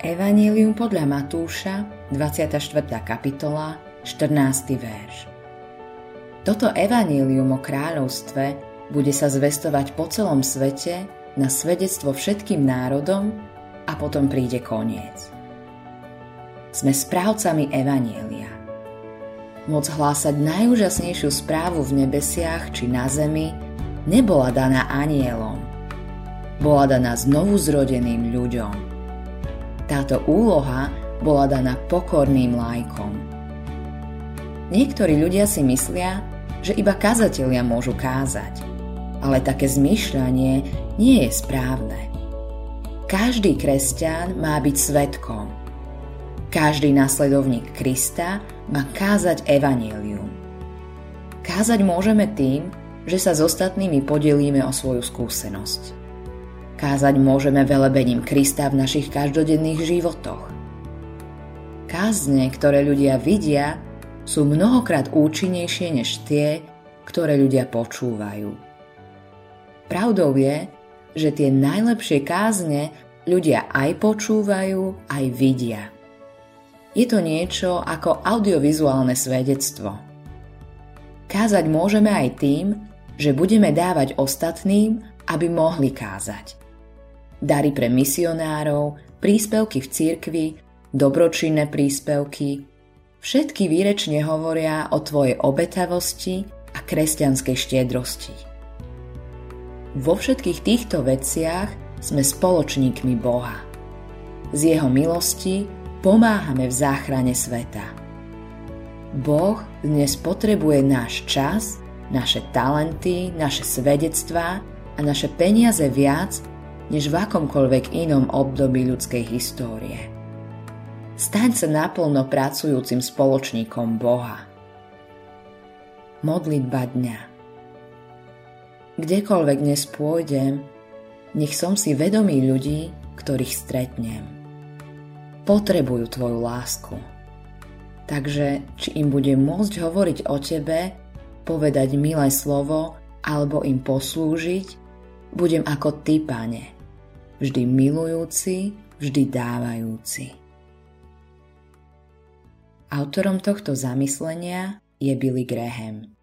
Evanílium podľa Matúša, 24. kapitola, 14. verš. Toto evanílium o kráľovstve bude sa zvestovať po celom svete na svedectvo všetkým národom a potom príde koniec. Sme správcami evanília. Moc hlásať najúžasnejšiu správu v nebesiach či na zemi nebola daná anielom. Bola daná znovu zrodeným ľuďom táto úloha bola daná pokorným lajkom. Niektorí ľudia si myslia, že iba kazatelia môžu kázať, ale také zmyšľanie nie je správne. Každý kresťan má byť svetkom. Každý následovník Krista má kázať evanílium. Kázať môžeme tým, že sa s ostatnými podelíme o svoju skúsenosť. Kázať môžeme velebením Krista v našich každodenných životoch. Kázne, ktoré ľudia vidia, sú mnohokrát účinnejšie než tie, ktoré ľudia počúvajú. Pravdou je, že tie najlepšie kázne ľudia aj počúvajú, aj vidia. Je to niečo ako audiovizuálne svedectvo. Kázať môžeme aj tým, že budeme dávať ostatným, aby mohli kázať dary pre misionárov, príspevky v cirkvi, dobročinné príspevky. Všetky výrečne hovoria o tvojej obetavosti a kresťanskej štiedrosti. Vo všetkých týchto veciach sme spoločníkmi Boha. Z Jeho milosti pomáhame v záchrane sveta. Boh dnes potrebuje náš čas, naše talenty, naše svedectvá a naše peniaze viac než v akomkoľvek inom období ľudskej histórie. Staň sa naplno pracujúcim spoločníkom Boha. Modlitba dňa Kdekoľvek dnes pôjdem, nech som si vedomý ľudí, ktorých stretnem. Potrebujú tvoju lásku. Takže, či im budem môcť hovoriť o tebe, povedať milé slovo alebo im poslúžiť, budem ako ty, pane vždy milujúci, vždy dávajúci. Autorom tohto zamyslenia je Billy Graham.